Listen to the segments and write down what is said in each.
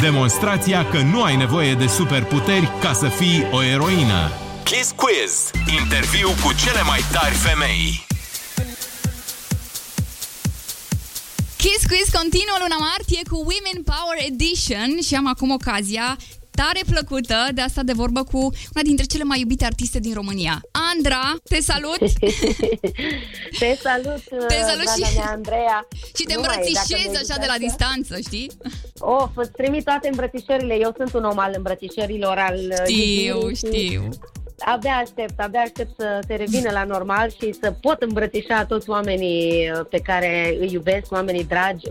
Demonstrația că nu ai nevoie de superputeri ca să fii o eroină. Kiss Quiz. Interviu cu cele mai tari femei. Kiss Quiz continuă luna martie cu Women Power Edition și am acum ocazia tare plăcută de asta de vorbă cu una dintre cele mai iubite artiste din România. Andra, te salut! te salut, te salut și, mea, Andreea! Și te îmbrățișez așa de la distanță, știi? Of, îți trimit toate îmbrățișările. Eu sunt un om al îmbrățișărilor, al Știu, știu abia aștept, abia aștept să se revină la normal și să pot îmbrățișa toți oamenii uh, pe care îi iubesc, oamenii dragi,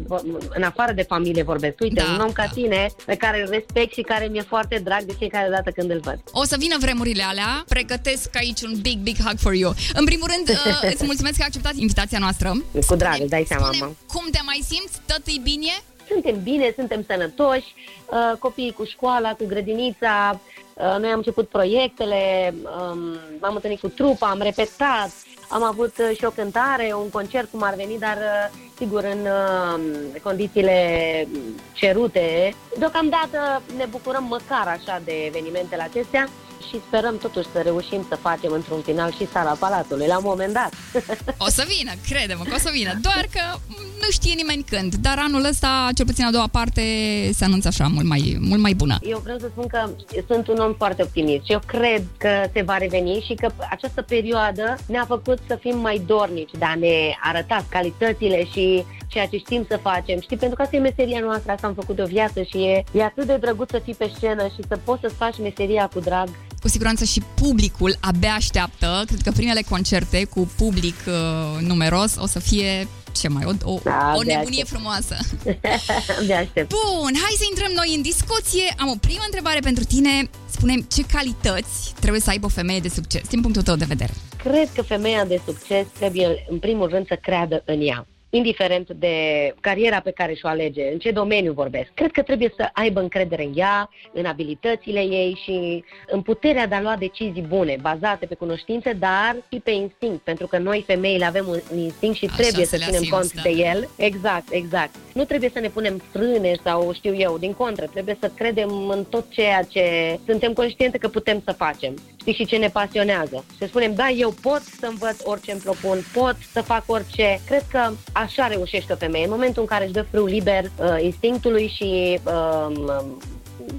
în afară de familie vorbesc. Uite, da, un om ca da. tine, pe care îl respect și care mi-e foarte drag de fiecare dată când îl văd. O să vină vremurile alea, pregătesc aici un big, big hug for you. În primul rând, uh, îți mulțumesc că ai acceptat invitația noastră. Cu drag, îți dai seama, mă. Cum te mai simți? Tot e bine? Suntem bine, suntem sănătoși, uh, copiii cu școala, cu grădinița, Uh, noi am început proiectele, um, m-am întâlnit cu trupa, am repetat, am avut uh, și o cântare, un concert cum ar veni, dar uh, sigur în condițiile cerute. Deocamdată ne bucurăm măcar așa de evenimentele acestea și sperăm totuși să reușim să facem într-un final și sala Palatului la un moment dat. O să vină, credem că o să vină, doar că nu știe nimeni când, dar anul ăsta, cel puțin a doua parte, se anunță așa, mult mai, mult mai bună. Eu vreau să spun că sunt un om foarte optimist și eu cred că se va reveni și că această perioadă ne-a făcut să fim mai dornici de a ne arăta calitățile și ceea ce știm să facem. Știi, pentru că asta e meseria noastră, asta am făcut o viață și e, e atât de drăguț să fii pe scenă și să poți să-ți faci meseria cu drag. Cu siguranță și publicul abia așteaptă. Cred că primele concerte cu public uh, numeros o să fie ce mai, o, o, da, o nebunie aștept. frumoasă. de aștept. Bun, hai să intrăm noi în discuție. Am o primă întrebare pentru tine. Spune ce calități trebuie să aibă o femeie de succes, din punctul tău de vedere? Cred că femeia de succes trebuie, în primul rând, să creadă în ea indiferent de cariera pe care și-o alege, în ce domeniu vorbesc. Cred că trebuie să aibă încredere în ea, în abilitățile ei și în puterea de a lua decizii bune, bazate pe cunoștințe, dar și pe instinct, pentru că noi femeile avem un instinct și Așa trebuie să ținem cont da. de el. Exact, exact. Nu trebuie să ne punem frâne sau știu eu, din contră, trebuie să credem în tot ceea ce suntem conștiente că putem să facem. Știi și ce ne pasionează. Să spunem, da, eu pot să învăț orice îmi propun, pot să fac orice. Cred că așa reușește o femeie. În momentul în care își dă frâu liber uh, instinctului și, uh,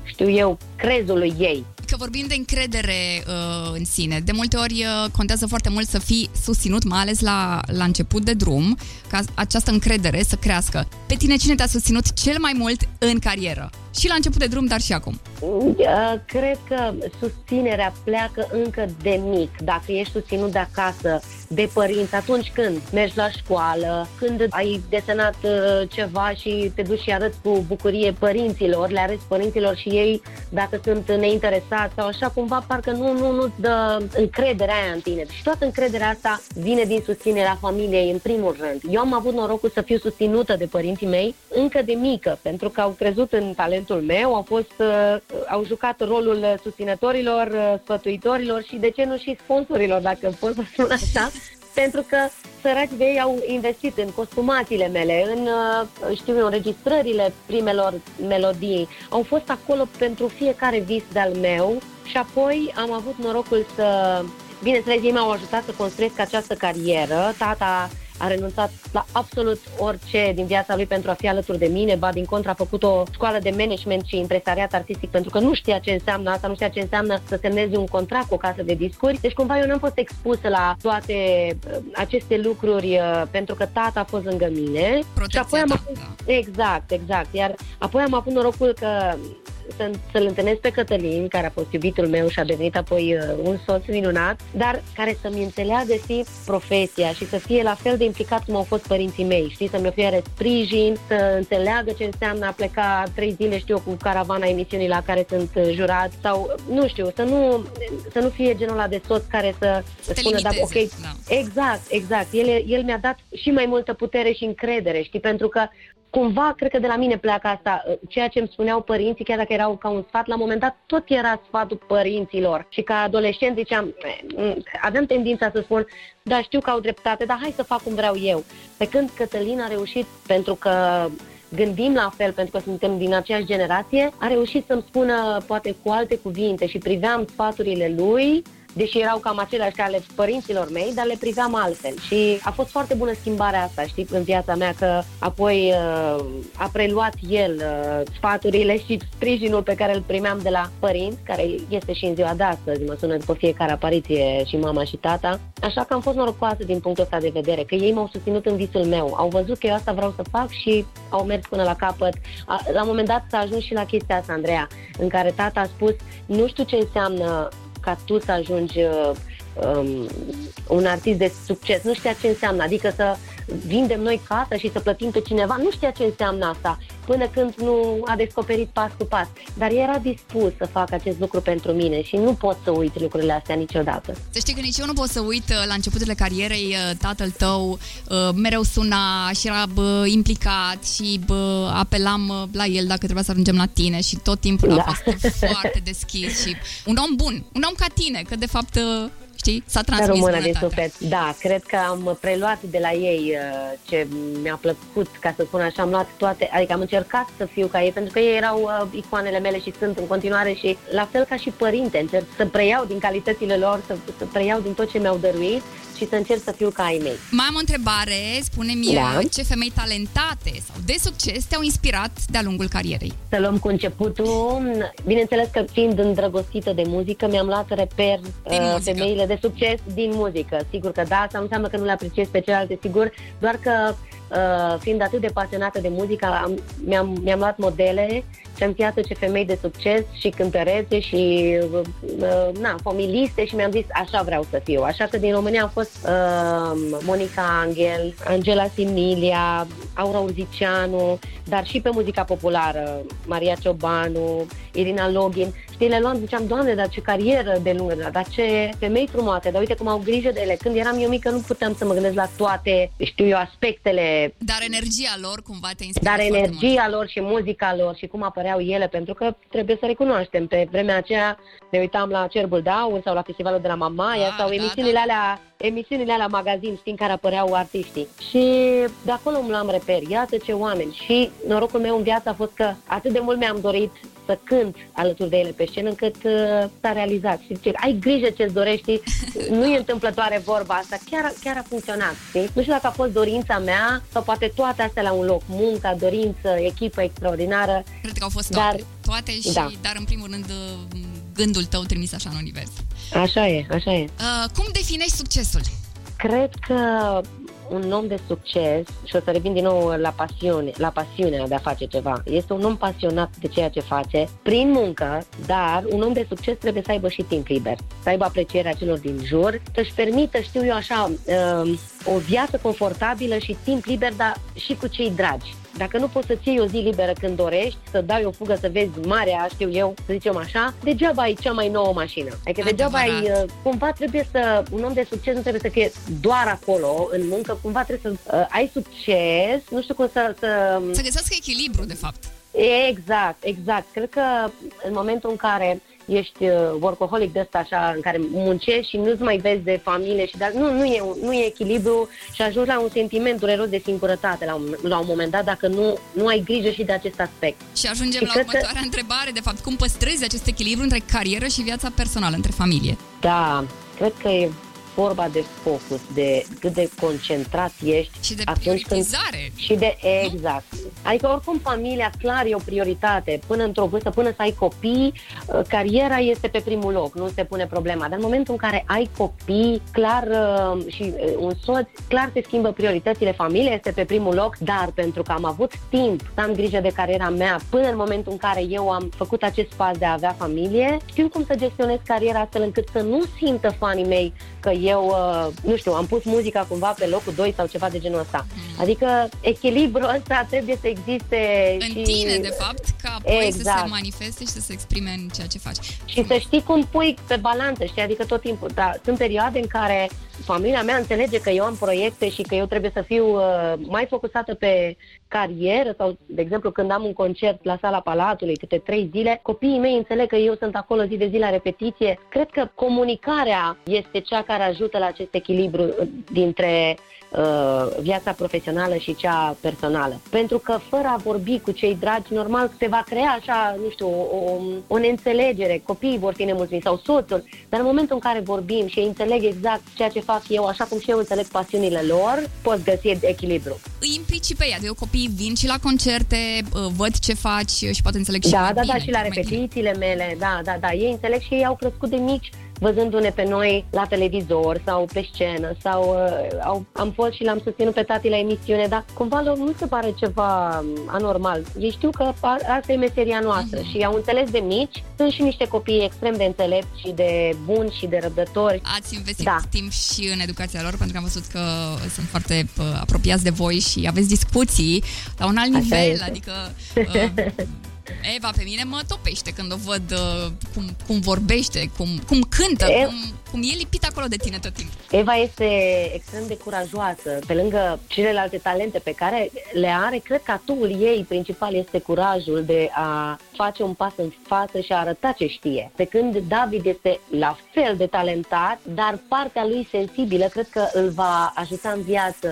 știu eu, crezului ei. Că vorbim de încredere uh, în sine. De multe ori uh, contează foarte mult să fii susținut, mai ales la, la început de drum, ca această încredere să crească. Pe tine cine te-a susținut cel mai mult în carieră? Și la început de drum, dar și acum. Uh, cred că susținerea pleacă încă de mic. Dacă ești susținut de acasă, de părinți, atunci când mergi la școală, când ai desenat uh, ceva și te duci și arăți cu bucurie părinților, le arăți părinților și ei, dacă sunt neinteresați sau așa, cumva parcă nu, nu, nu dă încrederea aia în tine. Și toată încrederea asta vine din susținerea familiei, în primul rând. Eu am avut norocul să fiu susținută de părinții mei încă de mică, pentru că au crezut în talentul meu, au fost, uh, au jucat rolul susținătorilor, uh, sfătuitorilor și de ce nu și sponsorilor, dacă pot să spun așa pentru că săraci de ei au investit în costumațiile mele, în, uh, știu eu, înregistrările primelor melodii. Au fost acolo pentru fiecare vis de-al meu și apoi am avut norocul să... Bineînțeles, ei m-au ajutat să construiesc această carieră. Tata a renunțat la absolut orice din viața lui pentru a fi alături de mine, ba din contra a făcut o școală de management și impresariat artistic pentru că nu știa ce înseamnă asta, nu știa ce înseamnă să semnezi un contract cu o casă de discuri. Deci cumva eu n-am fost expusă la toate uh, aceste lucruri uh, pentru că tata a fost lângă mine. Protecția și apoi am avut... Exact, exact. Iar apoi am avut norocul că să, să-l întâlnesc pe Cătălin, care a fost iubitul meu și a devenit apoi uh, un soț minunat, dar care să-mi înțeleagă și profesia și să fie la fel de implicat cum au fost părinții mei, știi, să-mi ofere sprijin, să înțeleagă ce înseamnă a pleca trei zile, știu cu caravana emisiunii la care sunt uh, jurat sau, nu știu, să nu, să nu fie genul ăla de soț care să, să spună, da, ok, da. exact, exact, el, el mi-a dat și mai multă putere și încredere, știi, pentru că cumva, cred că de la mine pleacă asta, ceea ce îmi spuneau părinții, chiar dacă erau ca un sfat, la un moment dat tot era sfatul părinților. Și ca adolescent ziceam, aveam tendința să spun, da, știu că au dreptate, dar hai să fac cum vreau eu. Pe când Cătălin a reușit, pentru că gândim la fel pentru că suntem din aceeași generație, a reușit să-mi spună poate cu alte cuvinte și priveam sfaturile lui deși erau cam aceleași ca ale părinților mei, dar le priveam altfel. Și a fost foarte bună schimbarea asta, știi, în viața mea, că apoi uh, a preluat el uh, sfaturile și sprijinul pe care îl primeam de la părinți, care este și în ziua de astăzi, mă sună după fiecare apariție și mama și tata. Așa că am fost norocoasă din punctul ăsta de vedere, că ei m-au susținut în visul meu. Au văzut că eu asta vreau să fac și au mers până la capăt. La un moment dat s-a ajuns și la chestia asta, Andreea, în care tata a spus, nu știu ce înseamnă ca tu să ajungi uh, um, un artist de succes. Nu știa ce înseamnă, adică să vindem noi casa și să plătim pe cineva, nu știa ce înseamnă asta până când nu a descoperit pas cu pas. Dar era dispus să facă acest lucru pentru mine și nu pot să uit lucrurile astea niciodată. Să știi că nici eu nu pot să uit uh, la începuturile carierei uh, tatăl tău mereu suna și era bă, implicat și bă, apelam la el dacă trebuia să ajungem la tine și tot timpul da. a fost foarte deschis și un om bun, un om ca tine, că de fapt știi? S-a transmis Română din suflet. Da, cred că am preluat de la ei uh, ce mi-a plăcut, ca să spun așa, am luat toate, adică am încercat să fiu ca ei, pentru că ei erau uh, icoanele mele și sunt în continuare și la fel ca și părinte, încerc să preiau din calitățile lor, să, să preiau din tot ce mi-au dăruit și să încerc să fiu ca ai mei. Mai am o întrebare, spune-mi da. ce femei talentate sau de succes te-au inspirat de-a lungul carierei? Să luăm cu începutul, bineînțeles că fiind îndrăgostită de muzică, mi-am luat reper uh, femeile de succes din muzică. Sigur că da, asta nu înseamnă că nu le apreciez pe celelalte, sigur, doar că uh, fiind atât de pasionată de muzică, am, mi-am, mi-am luat modele și am fiat ce femei de succes și cântărețe și uh, uh, na, familiste și mi-am zis așa vreau să fiu. Așa că din România au fost uh, Monica Angel, Angela Similia, Aura Urziceanu, dar și pe muzica populară, Maria Ciobanu, Irina Login. Știi, le luam, ziceam, Doamne, dar ce carieră de lungă, dar ce femei frumoase, dar uite cum au grijă de ele. Când eram eu mică nu puteam să mă gândesc la toate, știu eu, aspectele. Dar energia lor cumva te inspiră Dar energia mult. lor și muzica lor și cum apăreau ele, pentru că trebuie să recunoaștem, pe vremea aceea ne uitam la Cerbul de Aur sau la Festivalul de la Mamaia ah, sau da, emisiunile da. alea emisiunile alea magazin, știi, în care apăreau artiștii. Și de acolo îmi luam reper, iată ce oameni. Și norocul meu în viață a fost că atât de mult mi-am dorit să cânt alături de ele pe scenă, încât uh, s-a realizat. Și zice, ai grijă ce-ți dorești, nu e întâmplătoare vorba asta, chiar, chiar a funcționat. Știi? Nu știu dacă a fost dorința mea sau poate toate astea la un loc, munca, dorință, echipă extraordinară. Cred că au fost toate, dar, toate și, da. dar în primul rând uh, gândul tău trimis așa în univers. Așa e, așa e. Uh, cum definești succesul? Cred că un om de succes, și o să revin din nou la pasiune, la pasiunea de a face ceva, este un om pasionat de ceea ce face, prin muncă, dar un om de succes trebuie să aibă și timp liber, să aibă aprecierea celor din jur, să-și permită, știu eu așa, uh, o viață confortabilă și timp liber, dar și cu cei dragi. Dacă nu poți să-ți iei o zi liberă când dorești, să dai o fugă să vezi marea, știu eu, să zicem așa, degeaba ai cea mai nouă mașină. Adică degeaba ai, uh, cumva trebuie să, un om de succes nu trebuie să fie doar acolo, în muncă, cumva trebuie să uh, ai succes, nu știu cum să... Să, să găsească echilibru, de fapt. Exact, exact. Cred că în momentul în care ești uh, workaholic de ăsta așa în care muncești și nu-ți mai vezi de familie și dar nu, nu, e, nu e echilibru și ajungi la un sentiment dureros de singurătate la un, la un moment dat dacă nu, nu ai grijă și de acest aspect. Și ajungem și la următoarea că... întrebare, de fapt, cum păstrezi acest echilibru între carieră și viața personală, între familie? Da, cred că e vorba de focus, de cât de concentrat ești și de atunci când și de exact. Nu? Adică oricum familia clar e o prioritate până într-o vârstă, până să ai copii, uh, cariera este pe primul loc, nu se pune problema. Dar în momentul în care ai copii, clar uh, și uh, un soț, clar se schimbă prioritățile, familia este pe primul loc, dar pentru că am avut timp să am grijă de cariera mea până în momentul în care eu am făcut acest pas de a avea familie, știu cum să gestionez cariera astfel încât să nu simtă fanii mei că eu, uh, nu știu, am pus muzica cumva pe locul 2 sau ceva de genul ăsta. Mm. Adică echilibrul ăsta trebuie să existe în și... tine, de fapt, ca apoi exact. să se exact. manifeste și să se exprime în ceea ce faci. Și să știi cum pui pe balanță, știi? Adică tot timpul. Dar sunt perioade în care familia mea înțelege că eu am proiecte și că eu trebuie să fiu uh, mai focusată pe carieră sau, de exemplu, când am un concert la sala Palatului, câte trei zile, copiii mei înțeleg că eu sunt acolo zi de zi la repetiție. Cred că comunicarea este cea care ajută la acest echilibru uh, dintre uh, viața profesională și cea personală. Pentru că fără a vorbi cu cei dragi, normal se va crea așa, nu știu, o, o neînțelegere, copiii vor fi nemulțumiți sau soțul, dar în momentul în care vorbim și ei înțeleg exact ceea ce fac eu, așa cum și eu înțeleg pasiunile lor, pot găsi echilibru. Îi implici pe ea, de copiii vin și la concerte, uh, văd ce faci și poate înțeleg și Da, mai da, bine, da, și la repetițiile mele, da, da, da, ei înțeleg și ei au crescut de mici văzându-ne pe noi la televizor sau pe scenă sau uh, au, am fost și l-am susținut pe tati la emisiune, dar cumva lor nu se pare ceva um, anormal. Ei știu că a, asta e meseria noastră mm-hmm. și au înțeles de mici. Sunt și niște copii extrem de înțelepți și de buni și de răbdători. Ați investit da. timp și în educația lor pentru că am văzut că sunt foarte uh, apropiați de voi și aveți discuții la un alt Așa nivel, este. adică uh, Eva pe mine mă topește când o văd uh, cum, cum vorbește, cum, cum cântă, e... cum, cum e lipit acolo de tine tot timpul. Eva este extrem de curajoasă. Pe lângă celelalte talente pe care le are, cred că atul ei principal este curajul de a face un pas în față și a arăta ce știe. Pe când David este la fel de talentat, dar partea lui sensibilă cred că îl va ajuta în viață.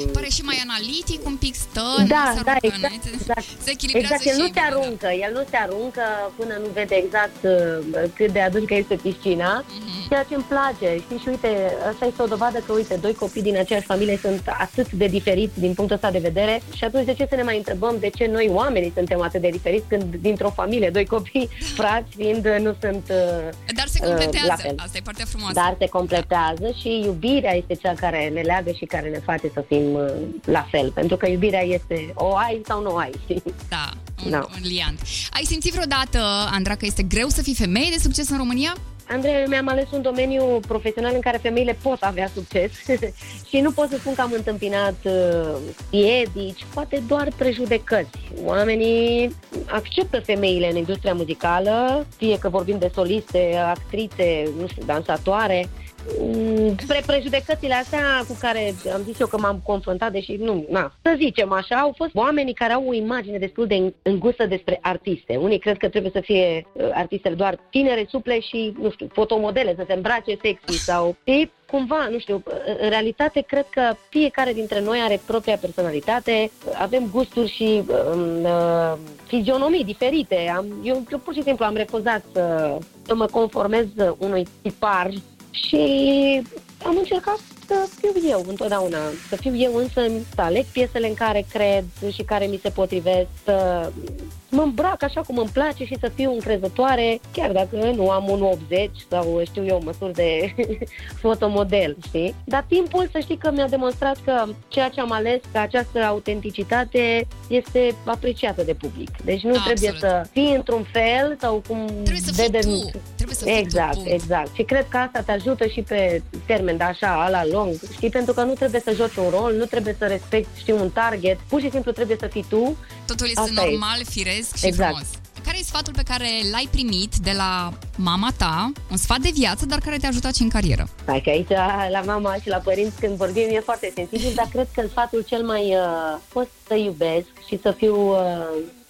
Și pare și mai analitic, un pic stă, da, da, exact, exact. se echilibrează exact, el nu se aruncă, da. el nu se aruncă până nu vede exact uh, cât de adâncă este piscina, mm-hmm. ceea ce îmi place. Știi, și uite, asta este o dovadă că, uite, doi copii din aceeași familie sunt atât de diferiți din punctul ăsta de vedere și atunci de ce să ne mai întrebăm de ce noi oamenii suntem atât de diferiți când dintr-o familie, doi copii frați fiind, nu sunt uh, Dar se completează, uh, la fel. asta e partea frumoasă. Dar se completează da. și iubirea este cea care ne leagă și care ne face să fim uh, la fel. Pentru că iubirea este o ai sau nu o ai. Da, un, no. un liant. Ai simțit vreodată, Andra, că este greu să fii femeie de succes în România? Andrei, mi-am ales un domeniu profesional în care femeile pot avea succes și nu pot să spun că am întâmpinat uh, piedici, poate doar prejudecăți. Oamenii acceptă femeile în industria muzicală, fie că vorbim de soliste, actrițe, nu știu, dansatoare, Mm, spre prejudecățile astea cu care am zis eu că m-am confruntat, deși nu, na, să zicem așa, au fost oamenii care au o imagine destul de îngustă despre artiste. Unii cred că trebuie să fie uh, artistele doar tinere, suple și, nu știu, fotomodele, să se îmbrace sexy sau... Și cumva, nu știu, uh, în realitate cred că fiecare dintre noi are propria personalitate, avem gusturi și um, uh, fizionomii diferite. Am, eu, eu pur și simplu am refuzat să, să mă conformez unui tipar și am încercat să fiu eu întotdeauna, să fiu eu însă să aleg piesele în care cred și care mi se potrivesc, să mă îmbrac așa cum îmi place și să fiu încrezătoare, chiar dacă nu am un 80 sau știu eu măsuri de fotomodel, știi? Dar timpul să știi că mi-a demonstrat că ceea ce am ales, că această autenticitate este apreciată de public. Deci nu Absolut. trebuie să fii într-un fel sau cum trebuie să vedem. Tu. Trebuie să exact, tu, exact. Și cred că asta te ajută și pe termen, de așa, ala lung, știi? Pentru că nu trebuie să joci un rol, nu trebuie să respecti, știi, un target, pur și simplu trebuie să fii tu. Totul este asta normal, e. firesc și exact. frumos. Care e sfatul pe care l-ai primit de la mama ta, un sfat de viață, dar care te-a ajutat și în carieră? Hai că aici, la mama și la părinți, când vorbim, e foarte sensibil, dar cred că sfatul cel mai uh, fost să iubesc și să fiu uh,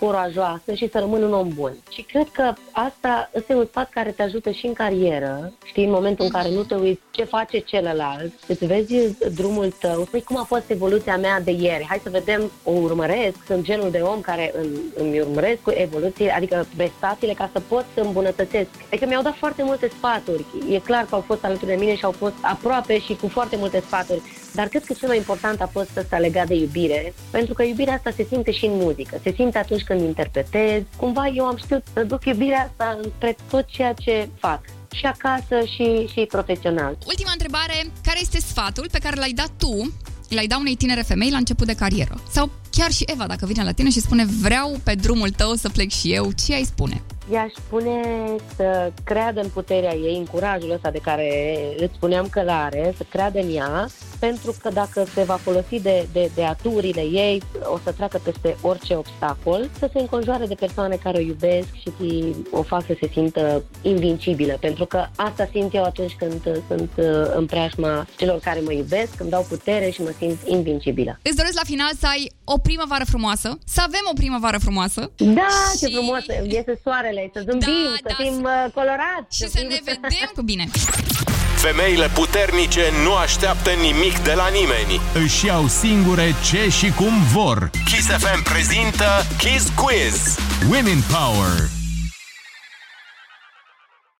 curajoasă și să rămân un om bun. Și cred că asta este un sfat care te ajută și în carieră, știi, în momentul în care nu te uiți ce face celălalt, îți vezi drumul tău, spui cum a fost evoluția mea de ieri, hai să vedem, o urmăresc, sunt genul de om care îmi, îmi urmăresc cu evoluție, adică prestațiile ca să pot să îmbunătățesc. Adică mi-au dat foarte multe sfaturi, e clar că au fost alături de mine și au fost aproape și cu foarte multe sfaturi, dar cred că cel mai important a fost să legat de iubire, pentru că iubirea asta se simte și în muzică, se simte atunci când interpretez. Cumva eu am știut să duc iubirea asta între tot ceea ce fac și acasă și, și profesional. Ultima întrebare, care este sfatul pe care l-ai dat tu, l-ai dat unei tinere femei la început de carieră? Sau chiar și Eva, dacă vine la tine și spune vreau pe drumul tău să plec și eu, ce ai spune? i-aș spune să creadă în puterea ei, în curajul ăsta de care îți spuneam că l-are, să creadă în ea, pentru că dacă se va folosi de, de, de aturile ei, o să treacă peste orice obstacol, să se înconjoare de persoane care o iubesc și o fac să se simtă invincibilă, pentru că asta simt eu atunci când sunt în preajma celor care mă iubesc, îmi dau putere și mă simt invincibilă. Îți doresc la final să ai o primăvară frumoasă, să avem o primăvară frumoasă. Da, și... ce frumos iese soarele, să zâmbim, da, să da, fim să... Uh, colorați. Și să, fim... să ne vedem cu bine. Femeile puternice nu așteaptă nimic de la nimeni. Își iau singure ce și cum vor. Kiss FM prezintă Kiss Quiz. Women Power